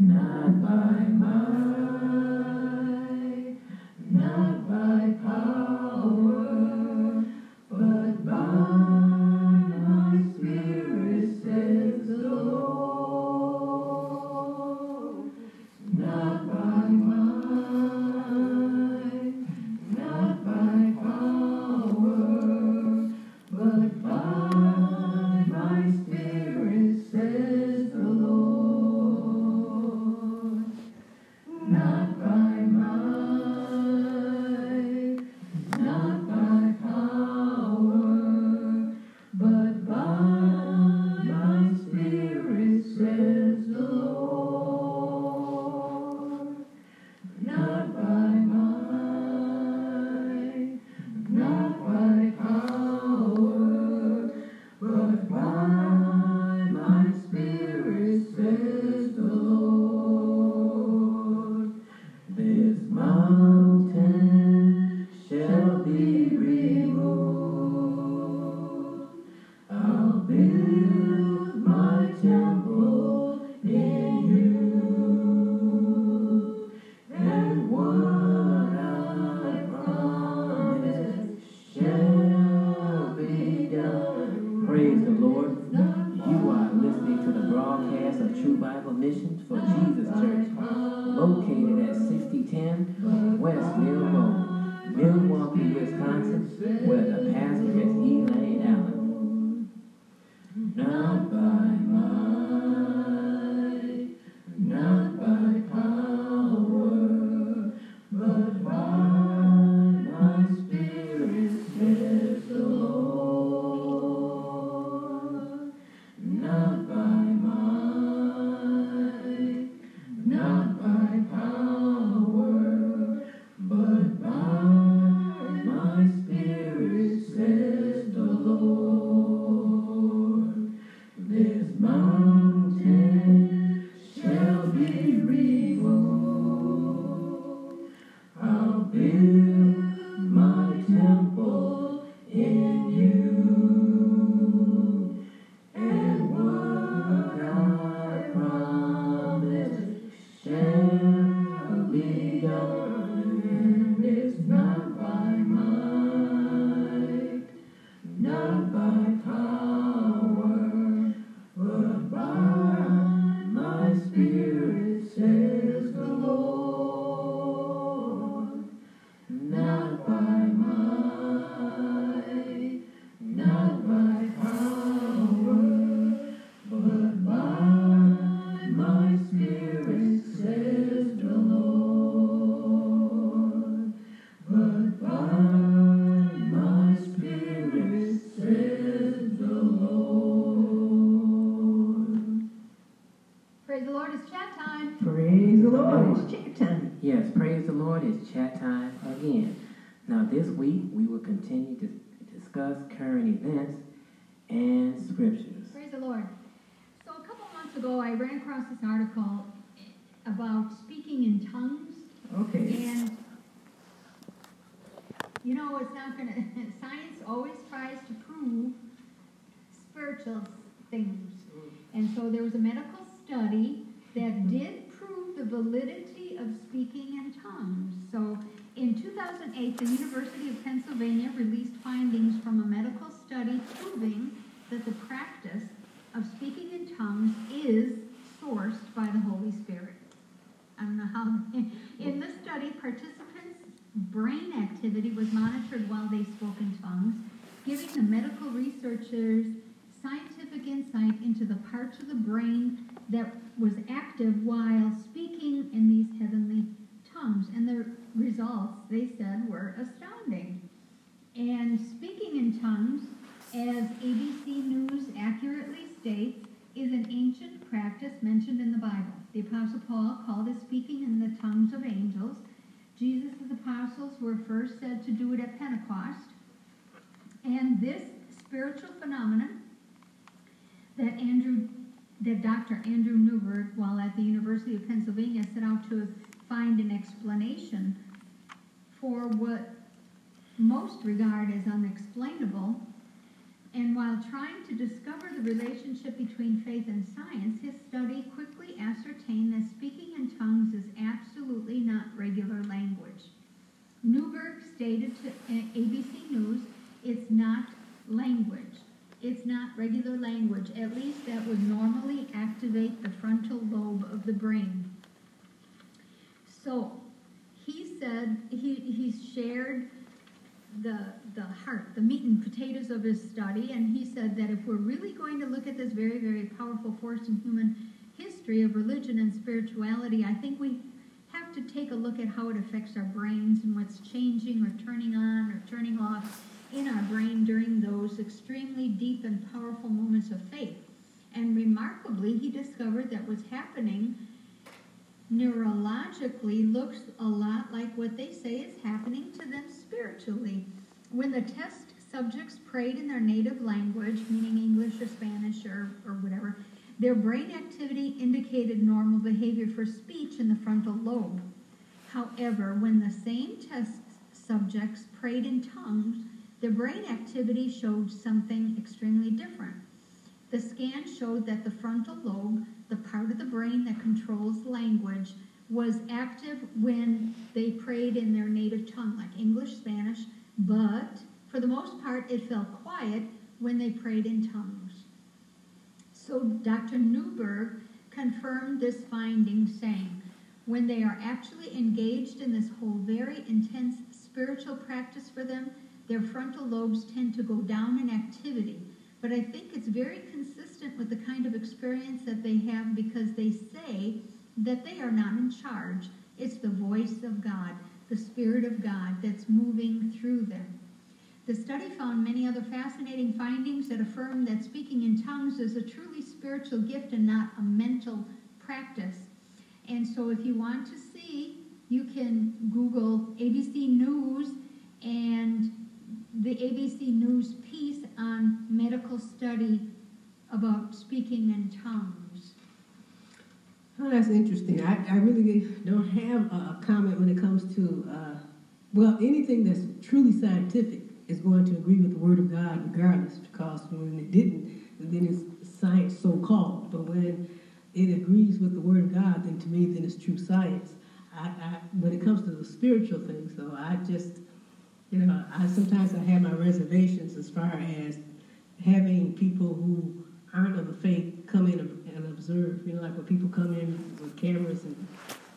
not by might, but spiritual things, and so there was a medical study that did prove the validity of speaking in tongues. So in 2008, the University of Pennsylvania released findings from a medical study proving that the practice of speaking in tongues is sourced by the Holy Spirit. I don't know how. In this study, participants' brain activity was monitored while they spoke in tongues, giving the medical researchers scientific insight into the parts of the brain that was active while speaking in these heavenly tongues. And the results, they said, were astounding. And speaking in tongues, as ABC News accurately states, is an ancient practice mentioned in the Bible. The Apostle Paul called it speaking in the tongues of angels. Jesus' apostles were first said to do it at Pentecost. And this spiritual phenomenon that Andrew, that Dr. Andrew Newberg, while at the University of Pennsylvania, set out to find an explanation for what most regard as unexplainable. And while trying to discover the relationship between faith and science, his study quickly ascertained that speaking in tongues is absolutely not regular language. Newberg stated to ABC News, it's not language it's not regular language. At least that would normally activate the frontal lobe of the brain. So he said he, he shared the, the heart, the meat and potatoes of his study, and he said that if we're really going to look at this very, very powerful force in human history of religion and spirituality, I think we have to take a look at how it affects our brains and what's changing or turning on or turning off in our brain during those extremely deep and powerful moments of faith. And remarkably, he discovered that what's happening neurologically looks a lot like what they say is happening to them spiritually. When the test subjects prayed in their native language, meaning English or Spanish or, or whatever, their brain activity indicated normal behavior for speech in the frontal lobe. However, when the same test subjects prayed in tongues, their brain activity showed something extremely different. The scan showed that the frontal lobe, the part of the brain that controls language, was active when they prayed in their native tongue, like English, Spanish, but for the most part, it fell quiet when they prayed in tongues. So Dr. Newberg confirmed this finding, saying, when they are actually engaged in this whole very intense spiritual practice for them, their frontal lobes tend to go down in activity but I think it's very consistent with the kind of experience that they have because they say that they are not in charge. It's the voice of God, the Spirit of God that's moving through them. The study found many other fascinating findings that affirm that speaking in tongues is a truly spiritual gift and not a mental practice. And so if you want to see, you can Google ABC News and the ABC News piece on medical study about speaking in tongues. Oh, that's interesting. I, I really don't have a, a comment when it comes to, uh, well, anything that's truly scientific is going to agree with the Word of God regardless, because when it didn't, then it's science so called. But when it agrees with the Word of God, then to me, then it's true science. I, I, when it comes to the spiritual things, though, I just, you know, I sometimes I have my reservations as far as having people who aren't of the faith come in and observe. You know, like when people come in with cameras and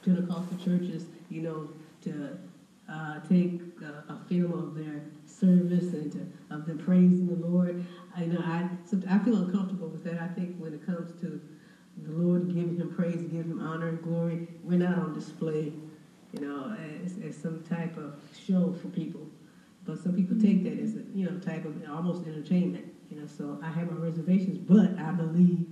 Pentecostal churches, you know, to uh, take a, a, film of their service and to, of them praising the Lord. I know I I feel uncomfortable with that. I think when it comes to the Lord giving Him praise, giving Him honor and glory, we're not on display, you know, as, as some type of show for people. But some people take that as a you know type of almost entertainment. You know, so I have my reservations, but I believe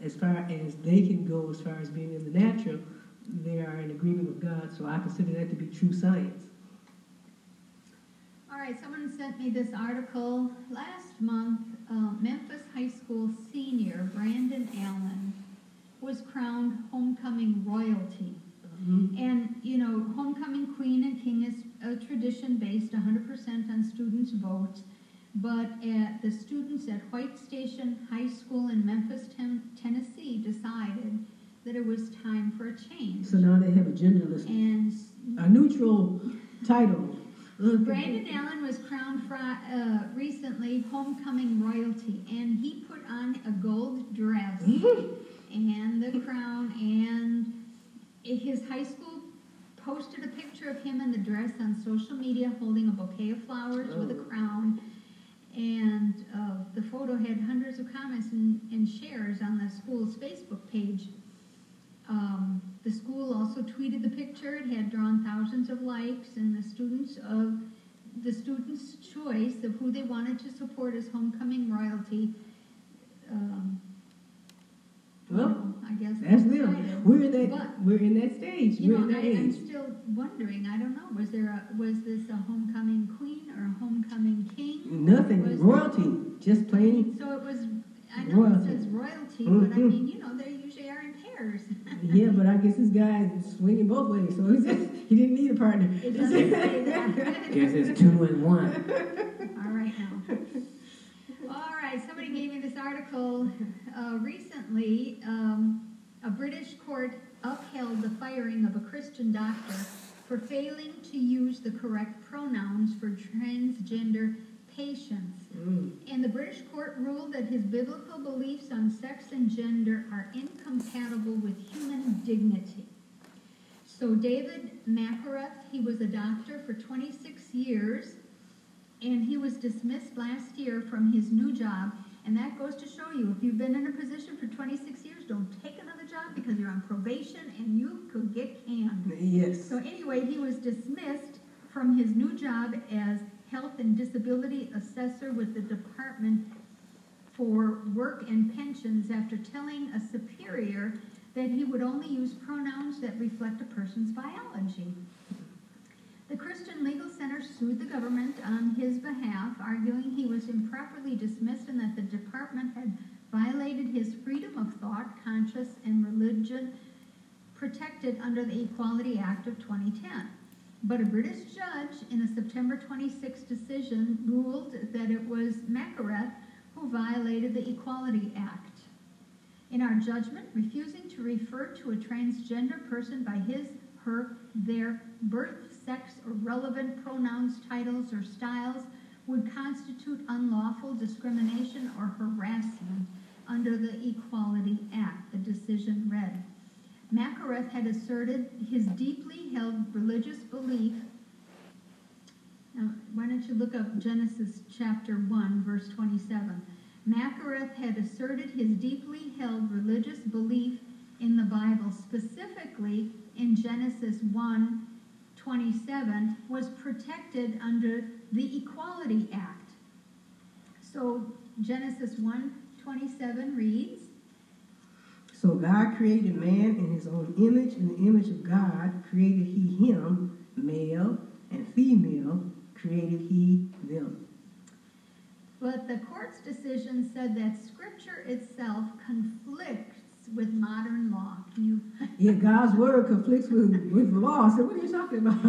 as far as they can go, as far as being in the natural, they are in agreement with God. So I consider that to be true science. All right, someone sent me this article last month. Uh, Memphis High School senior Brandon Allen was crowned homecoming royalty. Mm-hmm. And, you know, homecoming queen and king is a tradition based 100% on students' votes. But at the students at White Station High School in Memphis, ten- Tennessee decided that it was time for a change. So now they have a genderless, and a neutral title. Brandon Allen was crowned uh, recently homecoming royalty, and he put on a gold dress and the crown, and his high school posted a picture of him in the dress on social media holding a bouquet of flowers oh. with a oh. crown. And uh, the photo had hundreds of comments and, and shares on the school's Facebook page. Um, the school also tweeted the picture. It had drawn thousands of likes, and the students of the students' choice of who they wanted to support as homecoming royalty um, well, I guess that's them. We're in that. But, we're in that stage. we're know, in that I, age. I'm still wondering. I don't know. Was there a was this a homecoming queen or a homecoming king? Nothing. Was royalty. just plain. So it was. I know royalty. it says royalty, mm-hmm. but I mm-hmm. mean, you know, they usually are in pairs. yeah, but I guess this guy is swinging both ways, so he, just, he didn't need a partner. It doesn't say that. guess it's two and one. All right now. All right, somebody gave me this article uh, recently. Um, a British court upheld the firing of a Christian doctor for failing to use the correct pronouns for transgender patients. Mm. And the British court ruled that his biblical beliefs on sex and gender are incompatible with human dignity. So David Mackereth, he was a doctor for 26 years, and he was dismissed last year from his new job. And that goes to show you, if you've been in a position for 26 years, don't take another job because you're on probation and you could get canned. Yes. So anyway, he was dismissed from his new job as health and disability assessor with the Department for Work and Pensions after telling a superior that he would only use pronouns that reflect a person's biology. The Christian Legal Center sued the government on his behalf, arguing he was improperly dismissed and that the department had violated his freedom of thought, conscience, and religion protected under the Equality Act of 2010. But a British judge in a September 26 decision ruled that it was Mackereth who violated the Equality Act. In our judgment, refusing to refer to a transgender person by his, her, their birth, sex, or relevant pronouns, titles, or styles would constitute unlawful discrimination or harassment under the Equality Act, the decision read. Mackereth had asserted his deeply held religious belief. Now, why don't you look up Genesis chapter 1, verse 27. Mackereth had asserted his deeply held religious belief in the Bible, specifically in Genesis 1 27, was protected under the Equality Act. So Genesis 1 27 reads, So God created man in his own image, in the image of God created he him, male and female created he them. But the court's decision said that Scripture itself conflicts with modern law. Can you Yeah, God's word conflicts with, with law. So what are you talking about?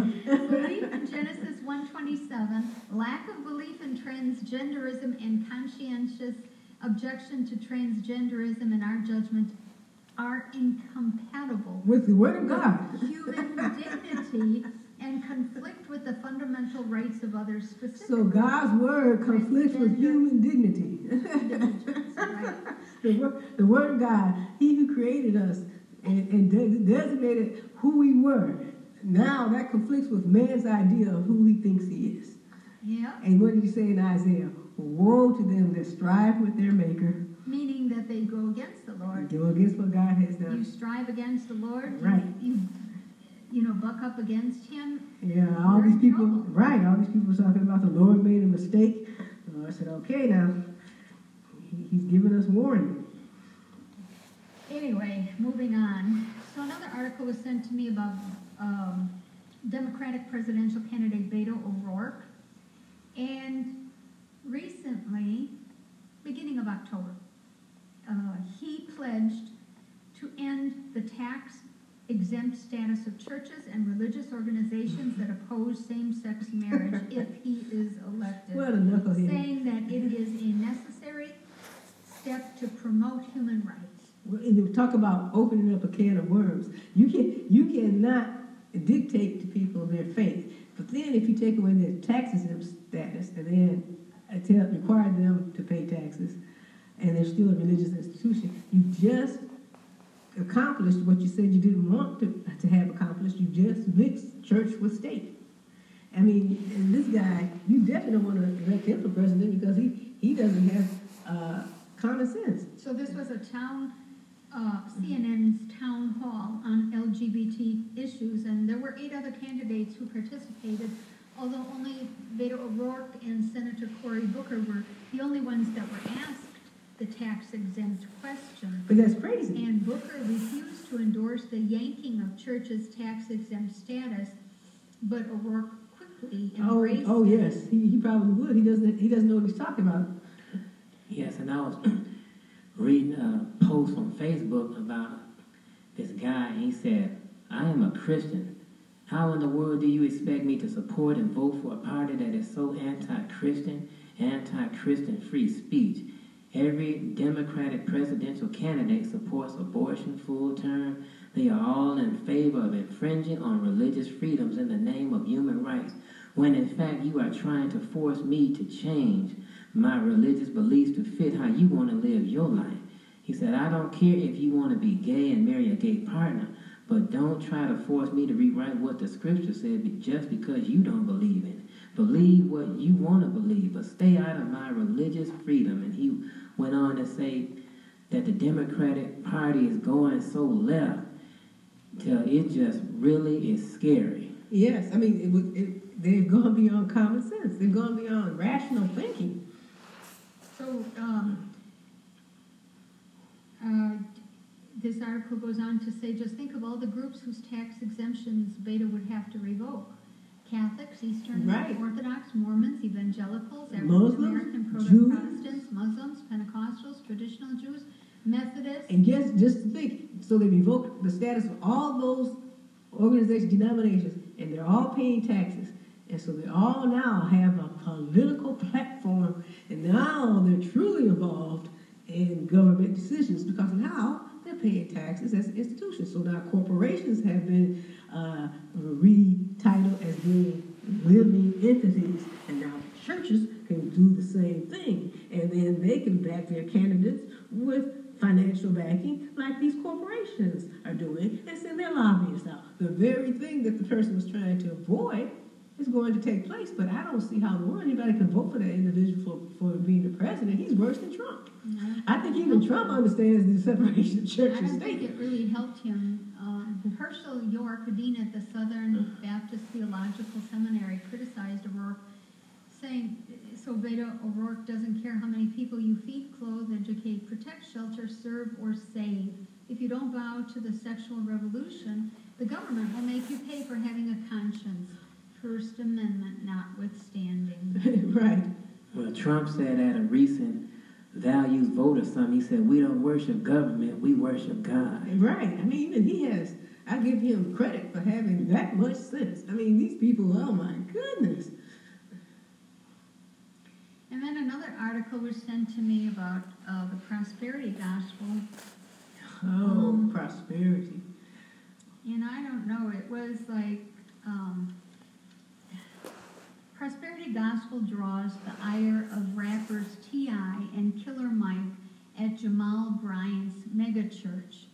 belief in Genesis 1:27, lack of belief in transgenderism and conscientious objection to transgenderism in our judgment are incompatible with the word of God. human dignity and conflict with the fundamental rights of others specifically. So God's word conflicts with human dignity. right? the, word, the word God, He who created us and, and de- designated who we were, now that conflicts with man's idea of who he thinks he is. Yeah, And what did he say in Isaiah? Woe to them that strive with their Maker, meaning that they go against the Lord. go against what God has done. You strive against the Lord. Right. You, you know, buck up against Him. Yeah, all these people, trouble. right, all these people talking about the Lord made a mistake. The Lord said, okay, now, He's giving us warning. Anyway, moving on. So another article was sent to me about um, Democratic presidential candidate Beto O'Rourke, and recently, beginning of October, uh, he pledged to end the tax exempt status of churches and religious organizations that oppose same-sex marriage if he is elected What a knucklehead. saying that it is a necessary step to promote human rights. And talk about opening up a can of worms. You can you cannot dictate to people their faith. But then if you take away their tax exempt status and then require them to pay taxes, and they're still a religious institution, you just accomplished what you said you didn't want to, to have accomplished. You just mixed church with state. I mean, this guy, you definitely don't want to elect him for president because he, he doesn't have uh, common sense. So this was a town, uh, CNN's town hall on LGBT issues, and there were eight other candidates who participated, although only Beto O'Rourke and Senator Cory Booker were the only ones that were asked the tax exempt question. But that's crazy. And Booker refused to endorse the yanking of churches' tax exempt status, but O'Rourke quickly Oh, embraced oh it. yes, he, he probably would. He doesn't. He doesn't know what he's talking about. Yes, and I was reading a post on Facebook about this guy. He said, I am a Christian. How in the world do you expect me to support and vote for a party that is so anti Christian, anti Christian free speech? Every Democratic presidential candidate supports abortion full term. They are all in favor of infringing on religious freedoms in the name of human rights, when in fact you are trying to force me to change my religious beliefs to fit how you want to live your life. He said, I don't care if you want to be gay and marry a gay partner, But don't try to force me to rewrite what the scripture said just because you don't believe in it. Believe what you want to believe, but stay out of my religious freedom. And he went on to say that the Democratic Party is going so left till it just really is scary. Yes, I mean, it, it, they've gone beyond common sense. They've gone beyond rational thinking. So, um, uh, this article goes on to say, just think of all the groups whose tax exemptions Beto would have to revoke. Catholics, Eastern Right. Orthodox, Mormons, evangelicals, African Muslims, American, Jews. Protestants, Muslims, Pentecostals, traditional Jews, Methodists. And guess, just to think, so they revoke the status of all those organizations, denominations, and they're all paying taxes. And so they all now have a political platform, and now they're truly involved in government decisions because now they're paying taxes as institutions. So now corporations have been uh, retitled as being living entities, and now churches can do the same thing, and then they can back their candidates with financial backing like these corporations are doing and send their lobbyists out. The very thing that the person was trying to avoid is going to take place, but I don't see how in the world anybody can vote for that individual for, for being the president. He's worse than Trump. I think even Trump understands the separation of I church and don't think it really helped him. Um, Hershael York, a dean at the Southern Baptist Theological Seminary, criticized O'Rourke, saying, so Beto O'Rourke doesn't care how many people you feed, clothe, educate, protect, shelter, serve, or save. If you don't bow to the sexual revolution, the government will make you pay for having a conscience. First Amendment notwithstanding. right. Well, Trump said at a recent values vote or something, he said, We don't worship government, we worship God. Right. I mean, even he has, I give him credit for having that much sense. I mean, these people, oh my goodness. And then another article was sent to me about uh, the prosperity gospel. Oh, Um, prosperity. And I don't know, it was like, um, Prosperity Gospel draws the ire of rappers T.I. and Killer Mike at Jamal Bryant's megachurch.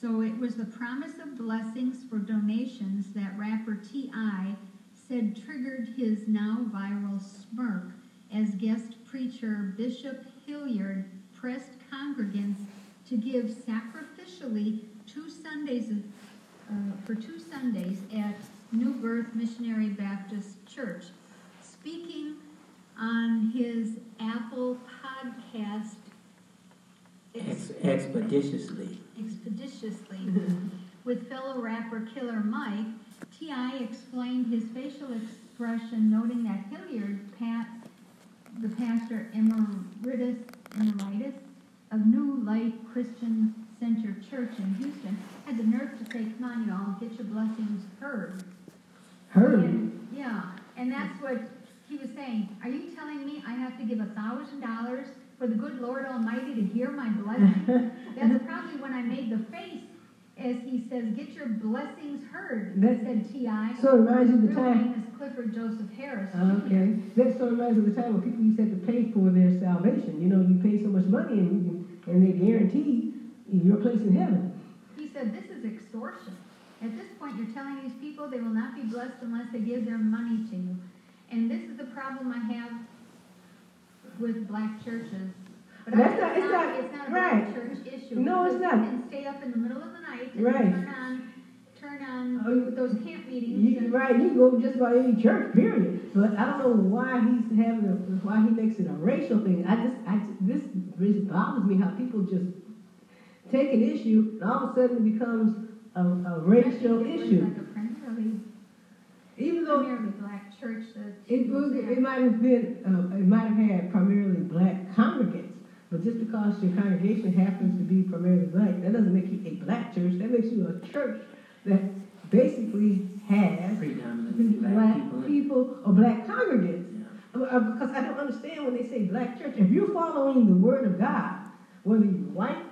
So it was the promise of blessings for donations that rapper T.I. said triggered his now viral smirk as guest preacher Bishop Hilliard pressed congregants to give sacrificially two Sundays uh, for two Sundays at New Birth Missionary Baptist Church. Speaking on his Apple podcast Ex- expeditiously. expeditiously with fellow rapper Killer Mike, T.I. explained his facial expression, noting that Hilliard, Pat, the pastor emeritus, emeritus of New Light Christian Center Church in Houston, had the nerve to say, "Come on, y'all, get your blessings heard." Heard. And- yeah, and that's what he was saying. Are you telling me I have to give a thousand dollars for the good Lord Almighty to hear my blessing? That's probably when I made the face as he says, "Get your blessings heard," That- said Ti. So it reminds you of the time. name is Clifford Joseph Harris. Okay. That so reminds me of the time when people used to have to pay for their salvation. You know, you pay so much money and, you- and they guarantee your place in heaven. He said, "This is extortion. At this point, you're telling these people they will not be blessed unless they give their money to you." And this is the problem I have with black churches. But That's not- it's not- it's not a right. black church issue. No, it's not. Can stay up in the middle of the night and Right. turn on, turn on Oh, those camp meetings. You, and- right, you can go just about any church, period. But I don't know why he's having a, why he makes it a racial thing. I just, I just, this really bothers me how people just take an issue and all of a sudden it becomes a, a racial I think it was issue. Like a primarily, Even though primarily black church it was, it might have been, uh, it might have had primarily black congregants. But just because your congregation happens to be primarily black, that doesn't make you a black church. That makes you a church that basically has Predominantly black black people. people or black congregants. Yeah. Uh, Because I don't understand when they say black church. If you're following the word of God, whether you're white,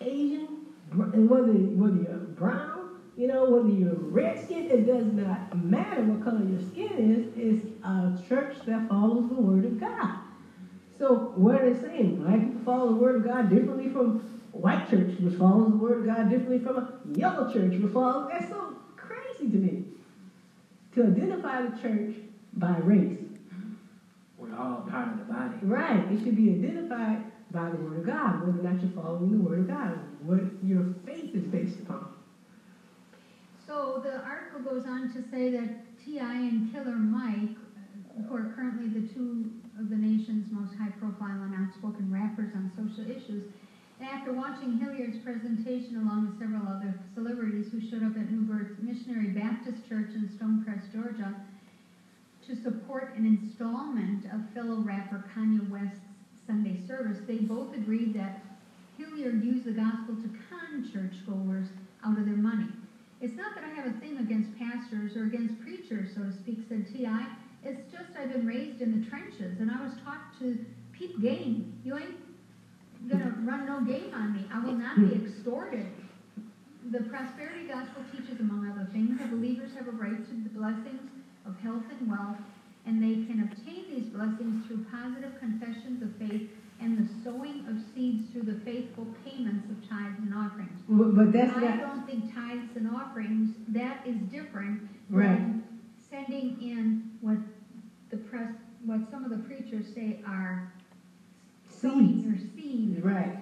Asian, and whether whether you're brown, you know, whether you're red skin, it does not matter what color your skin is. It's a church that follows the word of God. So what are they saying? Black people follow the word of God differently from white church which follows the word of God differently from a yellow church which follows. That's so crazy to me. To identify the church by race. We're all part of the body. Right. It should be identified by the word of God, whether or not you're following the word of God, what your faith is based upon. So the article goes on to say that T.I. and Killer Mike, who are currently the two of the nation's most high-profile and outspoken rappers on social issues, after watching Hilliard's presentation along with several other celebrities who showed up at New Birth Missionary Baptist Church in Stonecrest, Georgia, to support an installment of fellow rapper Kanye West's Sunday service, they both agreed that Hilliard used the gospel to con churchgoers out of their money. It's not that I have a thing against pastors or against preachers, so to speak, said T.I. It's just I've been raised in the trenches and I was taught to keep game. You ain't gonna run no game on me. I will not be extorted. The prosperity gospel teaches, among other things, that believers have a right to the blessings of health and wealth, and they can obtain these blessings through positive confessions of faith and the sowing of seeds through the faithful payments of tithes and offerings. But, but that's I not. don't think tithes and offerings, that is different Right. than sending in what the press, what some of the preachers say are sowing Seeds. your seeds. Right.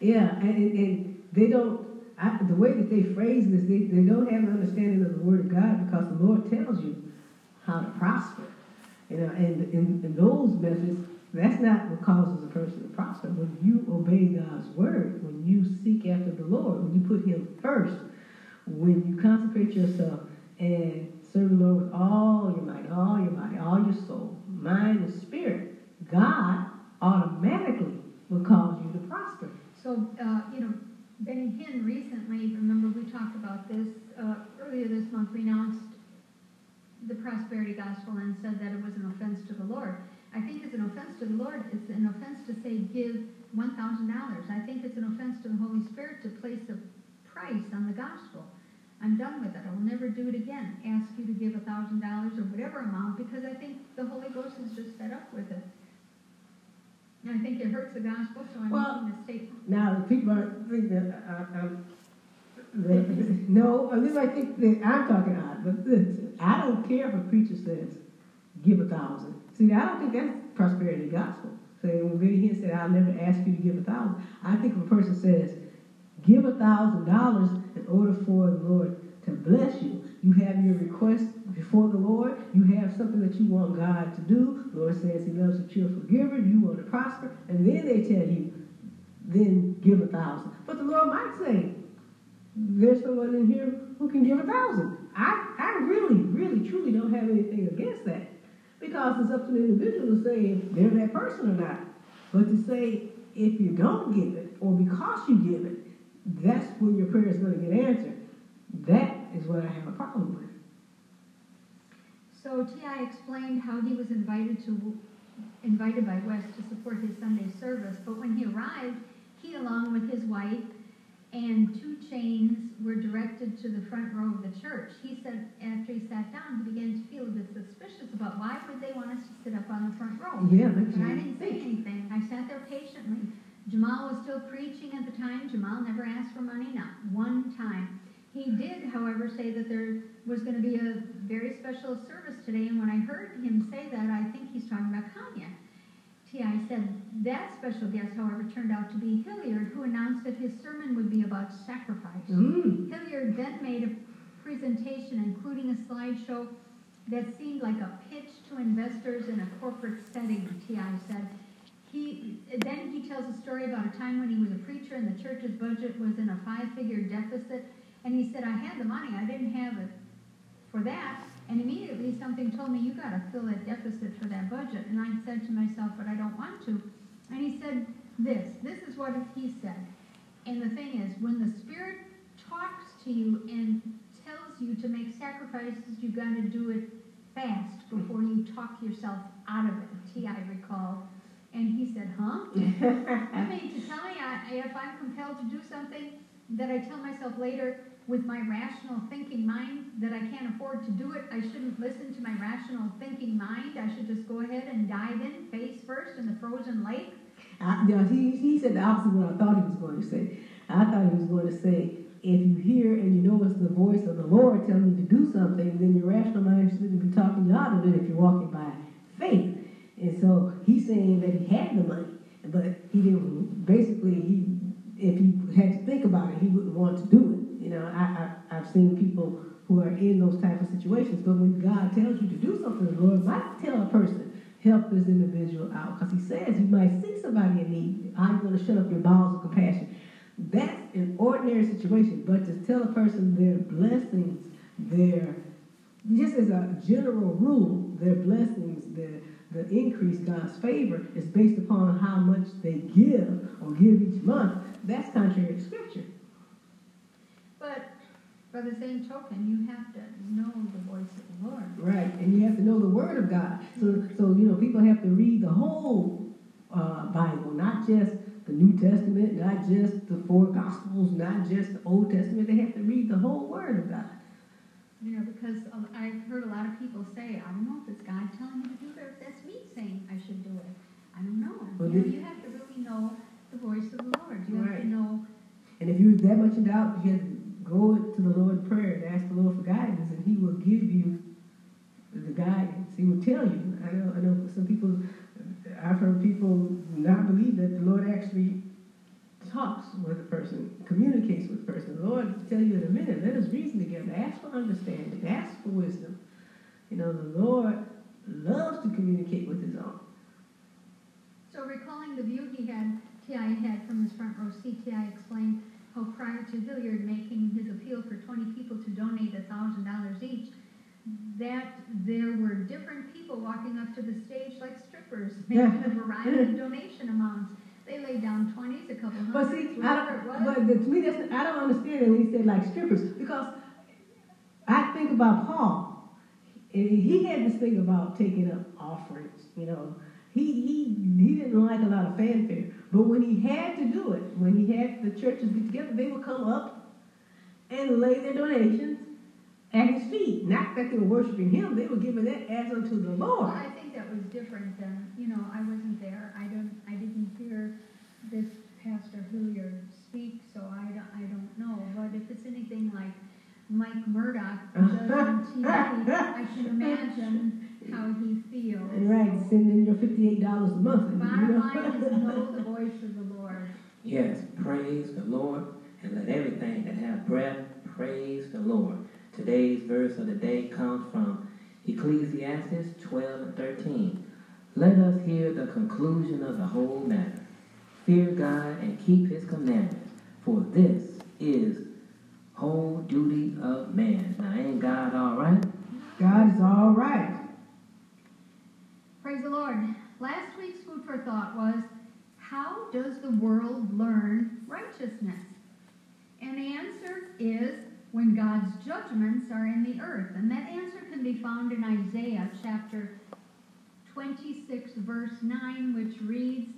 Yeah, and, and, and they don't, I, the way that they phrase this, they, they don't have an understanding of the Word of God because the Lord tells you how to prosper. You know, and in, those methods, that's not what causes a person to prosper. When you obey God's Word, when you seek after the Lord, when you put Him first, when you consecrate yourself and serve the Lord with all your might, all your body, all your soul, mind, and spirit, God automatically will cause you to prosper. So, uh, you know, Benny Hinn recently, remember we talked about this, uh, earlier this month, renounced the prosperity gospel and said that it was an offense to the Lord. I think it's an offense to the Lord. It's an offense to say give $1,000. I think it's an offense to the Holy Spirit to place a price on the gospel. I'm done with it. I will never do it again. Ask you to give $1,000 or whatever amount because I think the Holy Ghost is just fed up with it. And I think it hurts the gospel, so I'm Well, making a statement. Now, the people are think that I, I'm, that, no, I mean, I think that I'm talking odd, but I don't care if a preacher says, give a thousand. See, I don't think that's prosperity gospel. Say, when Billy Hinn said, I'll never ask you to give a thousand, I think if a person says, give a thousand dollars in order for the Lord to bless you, you have your request before the Lord, you have something that you want God to do, the Lord says he loves a cheerful giver, you want to prosper, and then they tell you, then give a thousand. But the Lord might say, there's someone in here who can give a thousand. I, I really, really, truly don't have anything against that. Because it's up to the individual to say if they're that person or not. But to say if you don't give it or because you give it, that's when your prayer is going to get answered. That is what I have a problem with. So T.I. explained how he was invited to invited by West to support his Sunday service, but when he arrived, he along with his wife and 2 Chainz were directed to the front row of the church. He said after he sat down, he began to feel a bit suspicious about why would they want us to sit up on the front row. Yeah, But I didn't say think. anything. I sat there patiently. Jamal was still preaching at the time. Jamal never asked for money, not one time. He did, however, say that there was going to be a very special service today, and when I heard him say that, I think he's talking about Kanye. T.I. said that special guest, however, turned out to be Hilliard, who announced that his sermon would be about sacrifice. Mm. Hilliard then made a presentation including a slideshow that seemed like a pitch to investors in a corporate setting, T.I. said. He, then he tells a story about a time when he was a preacher and the church's budget was in a five-figure deficit. And he said, I had the money, I didn't have it for that. And immediately something told me, you got to fill that deficit budget. And I said to myself, but I don't want to. And he said this, this is what he said. And the thing is, when the Spirit talks to you and tells you to make sacrifices, you got to do it fast before you talk yourself out of it. T.I. recalled. And he said, huh? I mean to tell me I, if I'm compelled to do something that I tell myself later with my rational thinking mind that I can't afford to do it, I shouldn't listen to my rational thinking mind. I should just go ahead and dive in face first in the frozen lake. I, you know, he, he said the opposite of what I thought he was going to say. I thought he was going to say, if you hear and you know it's the voice of the Lord telling you to do something, then your rational mind shouldn't be talking you out of it if you're walking by faith. And so he's saying that he had the money, but he didn't. Basically, he if he had to think about it, he wouldn't want to do it. You know, I, I I've seen people who are in those type of situations, but when God tells you to do something, the Lord might tell a person help this individual out because he says you might see somebody in need. I'm going to shut up your bowels of compassion. That's an ordinary situation, but to tell a person their blessings, their just as a general rule, their blessings, their the increase, God's favor, is based upon how much they give or give each month. That's contrary to Scripture. But by the same token, you have to know the voice of the Lord. Right, and you have to know the Word of God. So, so you know, people have to read the whole uh, Bible, not just the New Testament, not just the four Gospels, not just the Old Testament. They have to read the whole Word of God. You know, because I've heard a lot of people say, I don't know if it's God telling me to do it or if that's me saying I should do it. I don't know. Well, you, know you have to really know the voice of the Lord. You have Right. to know, And if you're that much in doubt, you have to go to the Lord in prayer and ask the Lord for guidance, and He will give you the guidance. He will tell you. I know, I know some people, I've heard people not believe that the Lord actually talks with a person, communicates with a person. The Lord will tell you in a minute, let us reason together. Ask for understanding. Ask for wisdom. You know, the Lord loves to communicate with His own. so recalling the view he had, T.I. had from his front row seat, T.I. explained how prior to Hilliard making his appeal for 20 people to donate $1,000 each, that there were different people walking up to the stage like strippers, making a variety of donation amounts. They laid down 20s, a couple But hundreds, see, I whatever it was. don't, but to me, that's, I don't understand it when he said like strippers because I think about Paul. And he had this thing about taking up offerings. You know, he he he didn't like a lot of fanfare, but when he had to do it, when he had the churches get together, they would come up and lay their donations at his feet. Not that they were worshiping him; they were giving that as unto the Well, Lord. I think that was different than, you know, I wasn't there. I don't, I didn't hear this Pastor Hilliard speak, so I don't, I don't know. But if it's anything like Mike Murdock does on TV, I can imagine how he feels. And right, send in your fifty-eight dollars a month. and, you Bottom know. line is know the voice of the Lord. Yes, praise the Lord, and let everything that have breath praise the Lord. Today's verse of the day comes from Ecclesiastes 12 and 13. Let us hear the conclusion of the whole matter. Fear God and keep his commandments, for this is whole duty of man. Now, ain't God all right? God is all right. Praise the Lord. Last week's food for thought was how does the world learn righteousness? And the answer is when God's judgments are in the earth. And that answer can be found in Isaiah chapter 26, verse 9, which reads,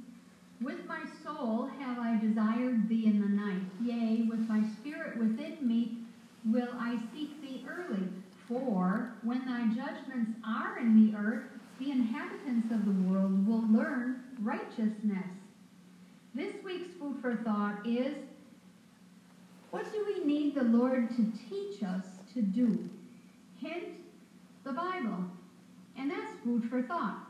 With my soul have I desired thee in the night, yea, with my spirit within me will I seek thee early. For when thy judgments are in the earth, the inhabitants of the world will learn righteousness. This week's food for thought is what do we need the Lord to teach us to do? Hint, the Bible. And that's food for thought.